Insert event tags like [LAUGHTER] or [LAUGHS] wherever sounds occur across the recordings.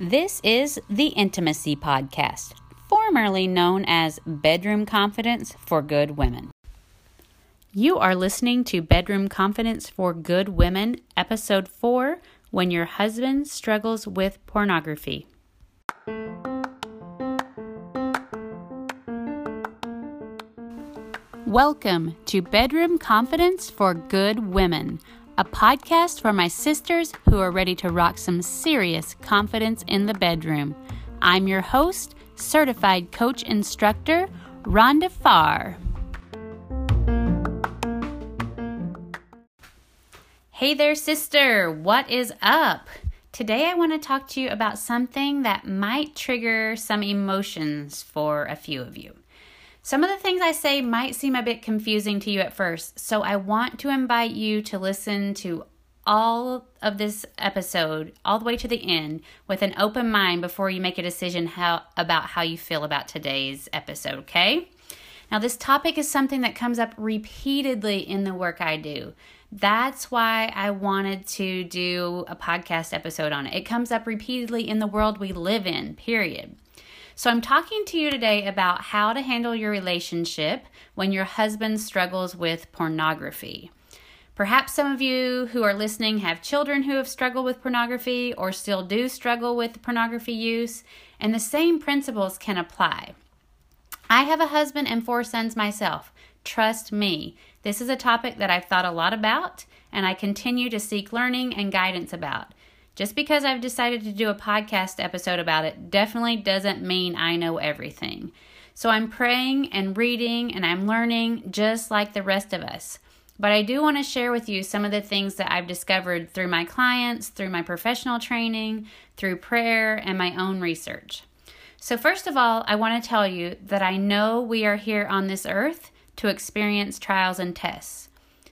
This is the Intimacy Podcast, formerly known as Bedroom Confidence for Good Women. You are listening to Bedroom Confidence for Good Women, Episode 4 When Your Husband Struggles with Pornography. Welcome to Bedroom Confidence for Good Women, a podcast for my sisters who are ready to rock some serious confidence in the bedroom. I'm your host, certified coach instructor, Rhonda Farr. Hey there, sister. What is up? Today, I want to talk to you about something that might trigger some emotions for a few of you. Some of the things I say might seem a bit confusing to you at first, so I want to invite you to listen to all of this episode all the way to the end with an open mind before you make a decision how about how you feel about today's episode, okay? Now this topic is something that comes up repeatedly in the work I do. That's why I wanted to do a podcast episode on it. It comes up repeatedly in the world we live in, period. So, I'm talking to you today about how to handle your relationship when your husband struggles with pornography. Perhaps some of you who are listening have children who have struggled with pornography or still do struggle with pornography use, and the same principles can apply. I have a husband and four sons myself. Trust me, this is a topic that I've thought a lot about and I continue to seek learning and guidance about. Just because I've decided to do a podcast episode about it definitely doesn't mean I know everything. So I'm praying and reading and I'm learning just like the rest of us. But I do want to share with you some of the things that I've discovered through my clients, through my professional training, through prayer, and my own research. So, first of all, I want to tell you that I know we are here on this earth to experience trials and tests.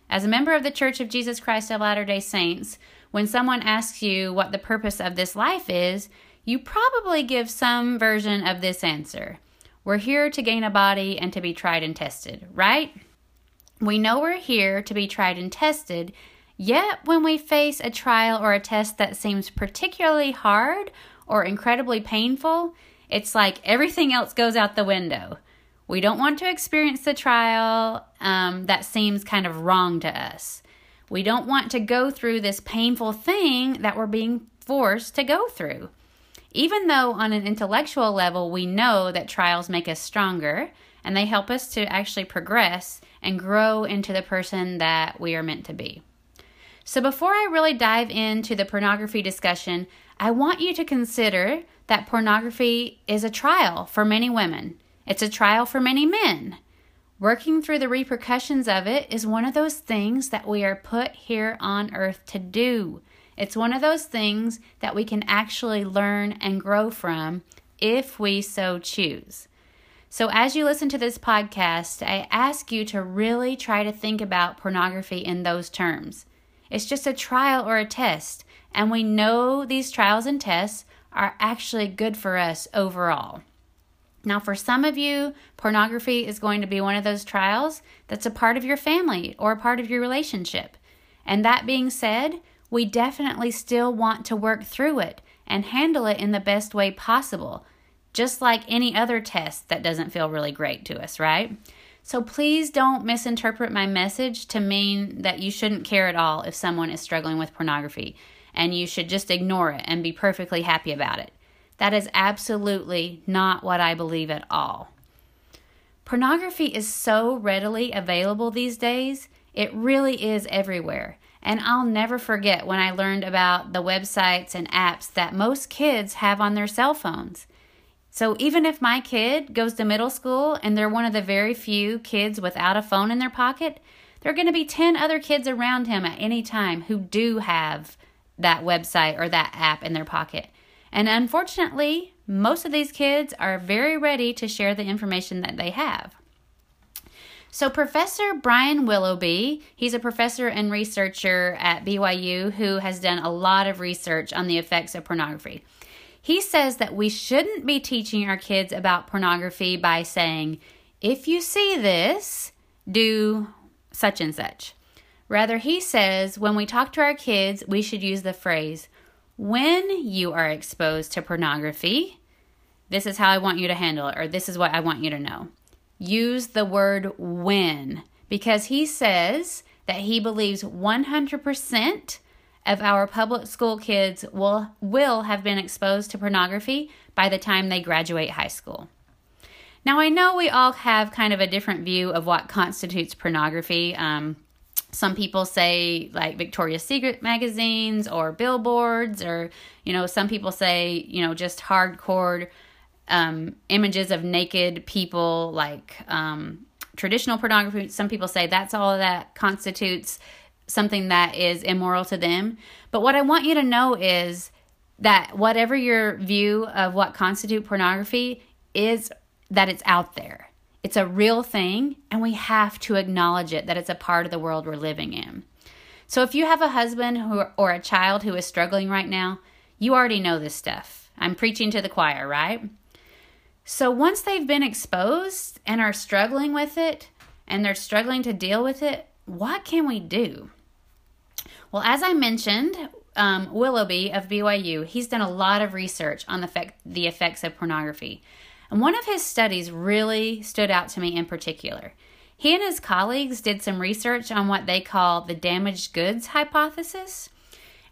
As a member of the Church of Jesus Christ of Latter day Saints, when someone asks you what the purpose of this life is, you probably give some version of this answer. We're here to gain a body and to be tried and tested, right? We know we're here to be tried and tested, yet when we face a trial or a test that seems particularly hard or incredibly painful, it's like everything else goes out the window. We don't want to experience the trial um, that seems kind of wrong to us. We don't want to go through this painful thing that we're being forced to go through. Even though, on an intellectual level, we know that trials make us stronger and they help us to actually progress and grow into the person that we are meant to be. So, before I really dive into the pornography discussion, I want you to consider that pornography is a trial for many women. It's a trial for many men. Working through the repercussions of it is one of those things that we are put here on earth to do. It's one of those things that we can actually learn and grow from if we so choose. So, as you listen to this podcast, I ask you to really try to think about pornography in those terms. It's just a trial or a test, and we know these trials and tests are actually good for us overall. Now, for some of you, pornography is going to be one of those trials that's a part of your family or a part of your relationship. And that being said, we definitely still want to work through it and handle it in the best way possible, just like any other test that doesn't feel really great to us, right? So please don't misinterpret my message to mean that you shouldn't care at all if someone is struggling with pornography and you should just ignore it and be perfectly happy about it. That is absolutely not what I believe at all. Pornography is so readily available these days, it really is everywhere. And I'll never forget when I learned about the websites and apps that most kids have on their cell phones. So even if my kid goes to middle school and they're one of the very few kids without a phone in their pocket, there are going to be 10 other kids around him at any time who do have that website or that app in their pocket. And unfortunately, most of these kids are very ready to share the information that they have. So, Professor Brian Willoughby, he's a professor and researcher at BYU who has done a lot of research on the effects of pornography. He says that we shouldn't be teaching our kids about pornography by saying, if you see this, do such and such. Rather, he says when we talk to our kids, we should use the phrase, when you are exposed to pornography, this is how I want you to handle it, or this is what I want you to know. Use the word when, because he says that he believes 100% of our public school kids will, will have been exposed to pornography by the time they graduate high school. Now, I know we all have kind of a different view of what constitutes pornography. Um, some people say like Victoria's Secret magazines or billboards, or, you know, some people say, you know, just hardcore um, images of naked people, like um, traditional pornography. Some people say that's all that constitutes something that is immoral to them. But what I want you to know is that whatever your view of what constitute pornography is that it's out there. It's a real thing, and we have to acknowledge it that it's a part of the world we're living in. So, if you have a husband who, or a child who is struggling right now, you already know this stuff. I'm preaching to the choir, right? So, once they've been exposed and are struggling with it, and they're struggling to deal with it, what can we do? Well, as I mentioned, um, Willoughby of BYU, he's done a lot of research on the, effect, the effects of pornography. And one of his studies really stood out to me in particular. He and his colleagues did some research on what they call the damaged goods hypothesis.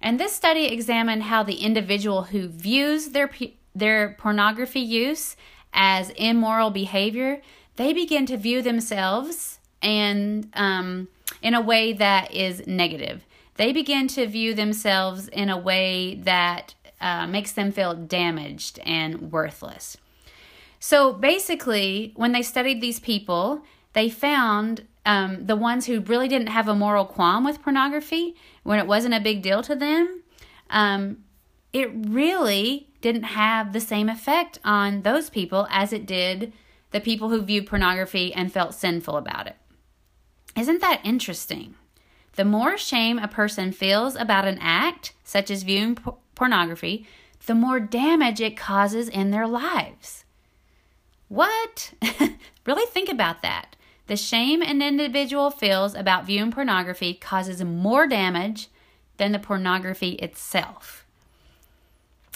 And this study examined how the individual who views their, their pornography use as immoral behavior, they begin to view themselves and um, in a way that is negative. They begin to view themselves in a way that uh, makes them feel damaged and worthless. So basically, when they studied these people, they found um, the ones who really didn't have a moral qualm with pornography, when it wasn't a big deal to them, um, it really didn't have the same effect on those people as it did the people who viewed pornography and felt sinful about it. Isn't that interesting? The more shame a person feels about an act, such as viewing pornography, the more damage it causes in their lives. What? [LAUGHS] really think about that. The shame an individual feels about viewing pornography causes more damage than the pornography itself.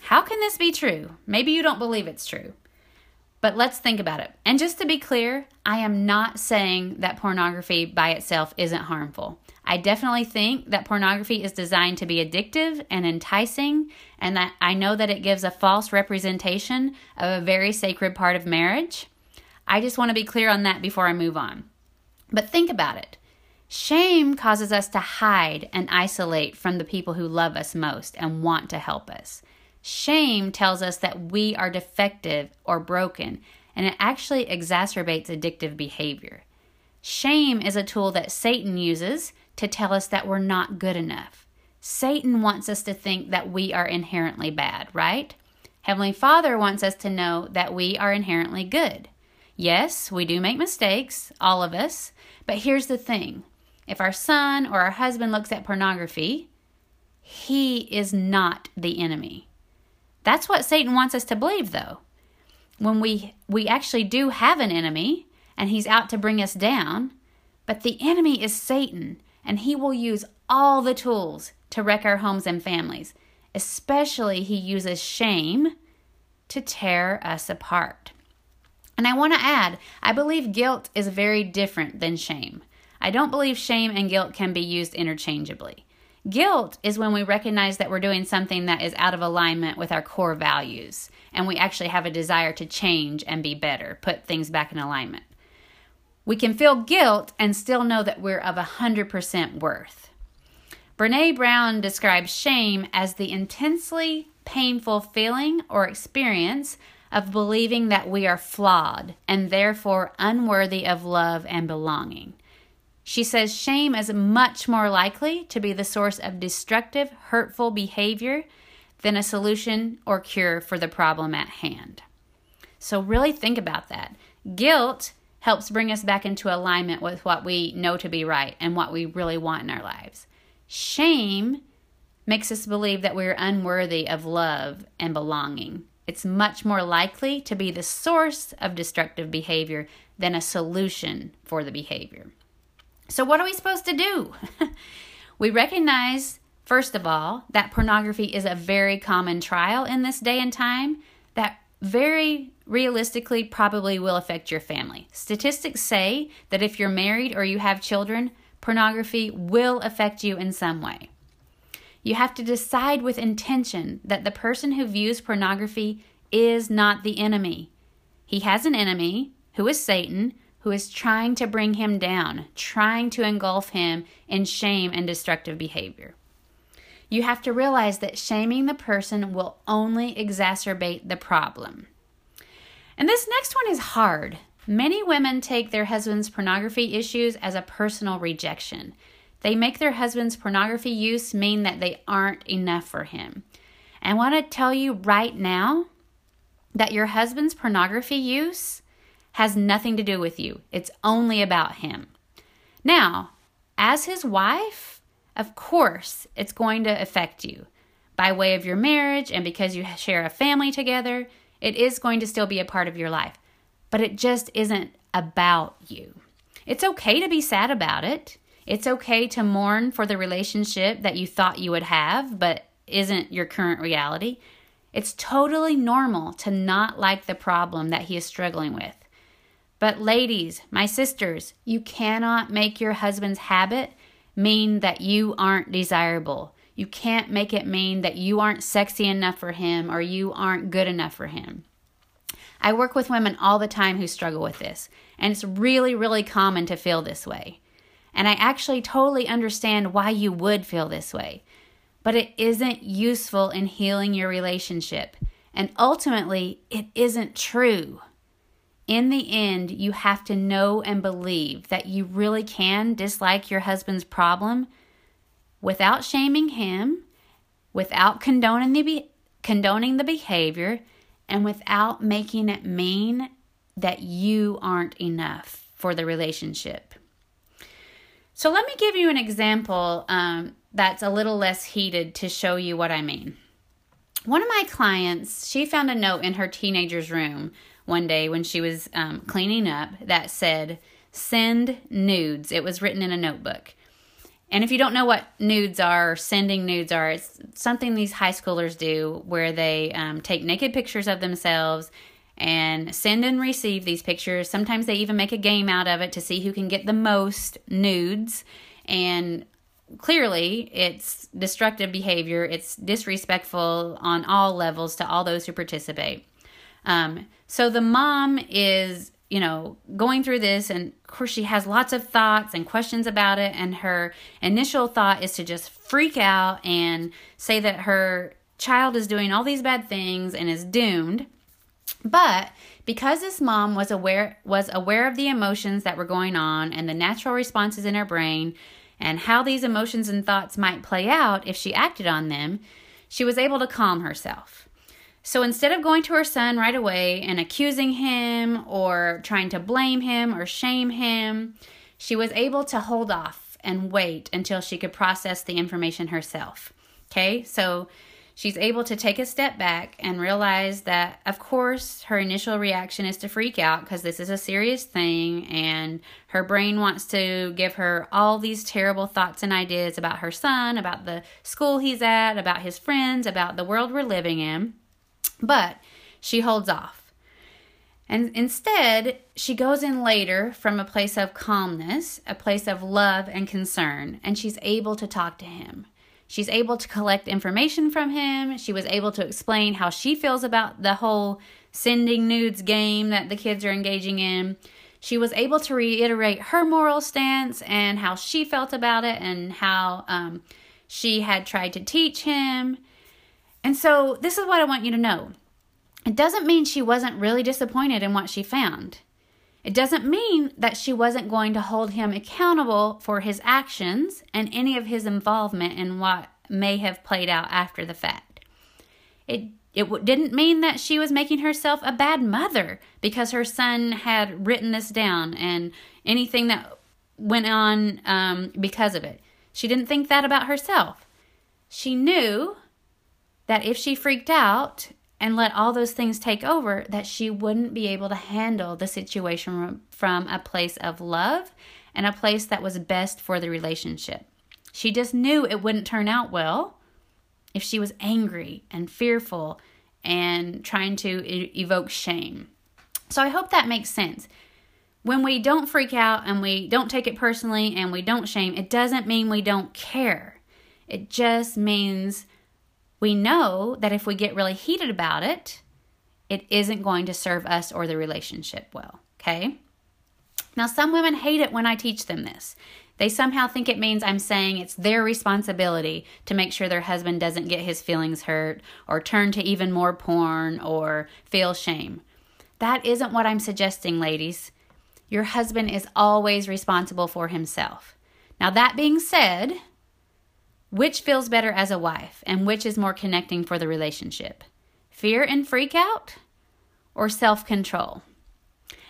How can this be true? Maybe you don't believe it's true. But let's think about it. And just to be clear, I am not saying that pornography by itself isn't harmful. I definitely think that pornography is designed to be addictive and enticing, and that I know that it gives a false representation of a very sacred part of marriage. I just want to be clear on that before I move on. But think about it. Shame causes us to hide and isolate from the people who love us most and want to help us. Shame tells us that we are defective or broken, and it actually exacerbates addictive behavior. Shame is a tool that Satan uses to tell us that we're not good enough. Satan wants us to think that we are inherently bad, right? Heavenly Father wants us to know that we are inherently good. Yes, we do make mistakes, all of us, but here's the thing if our son or our husband looks at pornography, he is not the enemy. That's what Satan wants us to believe, though. When we, we actually do have an enemy and he's out to bring us down, but the enemy is Satan and He will use all the tools to wreck our homes and families. Especially, He uses shame to tear us apart. And I want to add, I believe guilt is very different than shame. I don't believe shame and guilt can be used interchangeably. Guilt is when we recognize that we're doing something that is out of alignment with our core values, and we actually have a desire to change and be better, put things back in alignment. We can feel guilt and still know that we're of 100% worth. Brene Brown describes shame as the intensely painful feeling or experience of believing that we are flawed and therefore unworthy of love and belonging. She says shame is much more likely to be the source of destructive, hurtful behavior than a solution or cure for the problem at hand. So, really think about that. Guilt helps bring us back into alignment with what we know to be right and what we really want in our lives. Shame makes us believe that we're unworthy of love and belonging. It's much more likely to be the source of destructive behavior than a solution for the behavior. So, what are we supposed to do? [LAUGHS] we recognize First of all, that pornography is a very common trial in this day and time that very realistically probably will affect your family. Statistics say that if you're married or you have children, pornography will affect you in some way. You have to decide with intention that the person who views pornography is not the enemy. He has an enemy, who is Satan, who is trying to bring him down, trying to engulf him in shame and destructive behavior. You have to realize that shaming the person will only exacerbate the problem. And this next one is hard. Many women take their husband's pornography issues as a personal rejection. They make their husband's pornography use mean that they aren't enough for him. I want to tell you right now that your husband's pornography use has nothing to do with you, it's only about him. Now, as his wife, of course, it's going to affect you by way of your marriage and because you share a family together. It is going to still be a part of your life, but it just isn't about you. It's okay to be sad about it. It's okay to mourn for the relationship that you thought you would have, but isn't your current reality. It's totally normal to not like the problem that he is struggling with. But, ladies, my sisters, you cannot make your husband's habit mean that you aren't desirable. You can't make it mean that you aren't sexy enough for him or you aren't good enough for him. I work with women all the time who struggle with this, and it's really, really common to feel this way. And I actually totally understand why you would feel this way, but it isn't useful in healing your relationship. And ultimately, it isn't true. In the end, you have to know and believe that you really can dislike your husband's problem without shaming him, without condoning the, be- condoning the behavior, and without making it mean that you aren't enough for the relationship. So, let me give you an example um, that's a little less heated to show you what I mean. One of my clients, she found a note in her teenager's room one day when she was um, cleaning up that said, Send nudes. It was written in a notebook. And if you don't know what nudes are, sending nudes are, it's something these high schoolers do where they um, take naked pictures of themselves and send and receive these pictures. Sometimes they even make a game out of it to see who can get the most nudes. And clearly, it's destructive behavior, it's disrespectful on all levels to all those who participate. Um, so the mom is you know, going through this, and of course, she has lots of thoughts and questions about it. And her initial thought is to just freak out and say that her child is doing all these bad things and is doomed. But because this mom was aware was aware of the emotions that were going on and the natural responses in her brain and how these emotions and thoughts might play out if she acted on them, she was able to calm herself. So instead of going to her son right away and accusing him or trying to blame him or shame him, she was able to hold off and wait until she could process the information herself. Okay, so she's able to take a step back and realize that, of course, her initial reaction is to freak out because this is a serious thing, and her brain wants to give her all these terrible thoughts and ideas about her son, about the school he's at, about his friends, about the world we're living in. But she holds off. And instead, she goes in later from a place of calmness, a place of love and concern, and she's able to talk to him. She's able to collect information from him. She was able to explain how she feels about the whole sending nudes game that the kids are engaging in. She was able to reiterate her moral stance and how she felt about it and how um, she had tried to teach him. And so, this is what I want you to know it doesn't mean she wasn't really disappointed in what she found. It doesn't mean that she wasn't going to hold him accountable for his actions and any of his involvement in what may have played out after the fact. It it didn't mean that she was making herself a bad mother because her son had written this down and anything that went on um, because of it. She didn't think that about herself. She knew that if she freaked out and let all those things take over, that she wouldn't be able to handle the situation from a place of love and a place that was best for the relationship. She just knew it wouldn't turn out well if she was angry and fearful and trying to e- evoke shame. So I hope that makes sense. When we don't freak out and we don't take it personally and we don't shame, it doesn't mean we don't care. It just means we know that if we get really heated about it, it isn't going to serve us or the relationship well. Okay? Now, some women hate it when I teach them this. They somehow think it means I'm saying it's their responsibility to make sure their husband doesn't get his feelings hurt or turn to even more porn or feel shame. That isn't what I'm suggesting, ladies. Your husband is always responsible for himself. Now, that being said, which feels better as a wife and which is more connecting for the relationship? Fear and freak out or self control?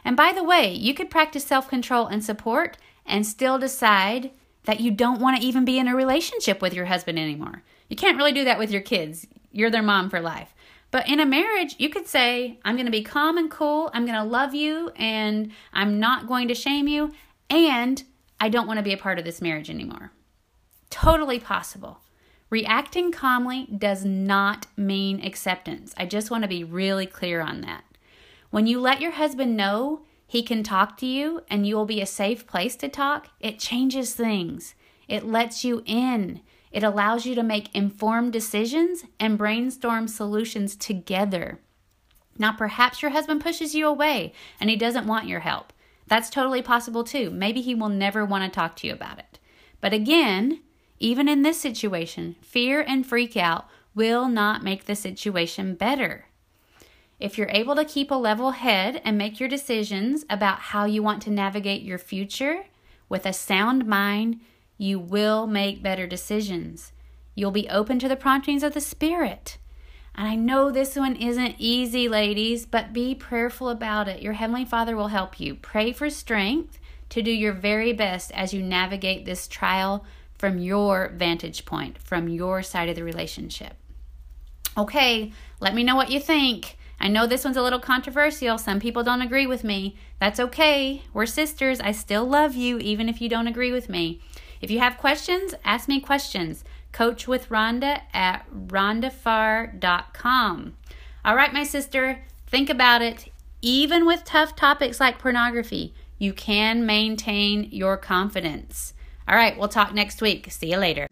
And by the way, you could practice self control and support and still decide that you don't want to even be in a relationship with your husband anymore. You can't really do that with your kids. You're their mom for life. But in a marriage, you could say, I'm going to be calm and cool. I'm going to love you and I'm not going to shame you. And I don't want to be a part of this marriage anymore. Totally possible. Reacting calmly does not mean acceptance. I just want to be really clear on that. When you let your husband know he can talk to you and you will be a safe place to talk, it changes things. It lets you in. It allows you to make informed decisions and brainstorm solutions together. Now, perhaps your husband pushes you away and he doesn't want your help. That's totally possible too. Maybe he will never want to talk to you about it. But again, even in this situation, fear and freak out will not make the situation better. If you're able to keep a level head and make your decisions about how you want to navigate your future with a sound mind, you will make better decisions. You'll be open to the promptings of the Spirit. And I know this one isn't easy, ladies, but be prayerful about it. Your Heavenly Father will help you. Pray for strength to do your very best as you navigate this trial from your vantage point, from your side of the relationship. Okay, let me know what you think. I know this one's a little controversial. Some people don't agree with me. That's okay. We're sisters. I still love you, even if you don't agree with me. If you have questions, ask me questions. Coach with Rhonda at rhondafarr.com. All right, my sister, think about it. Even with tough topics like pornography, you can maintain your confidence. All right, we'll talk next week. See you later.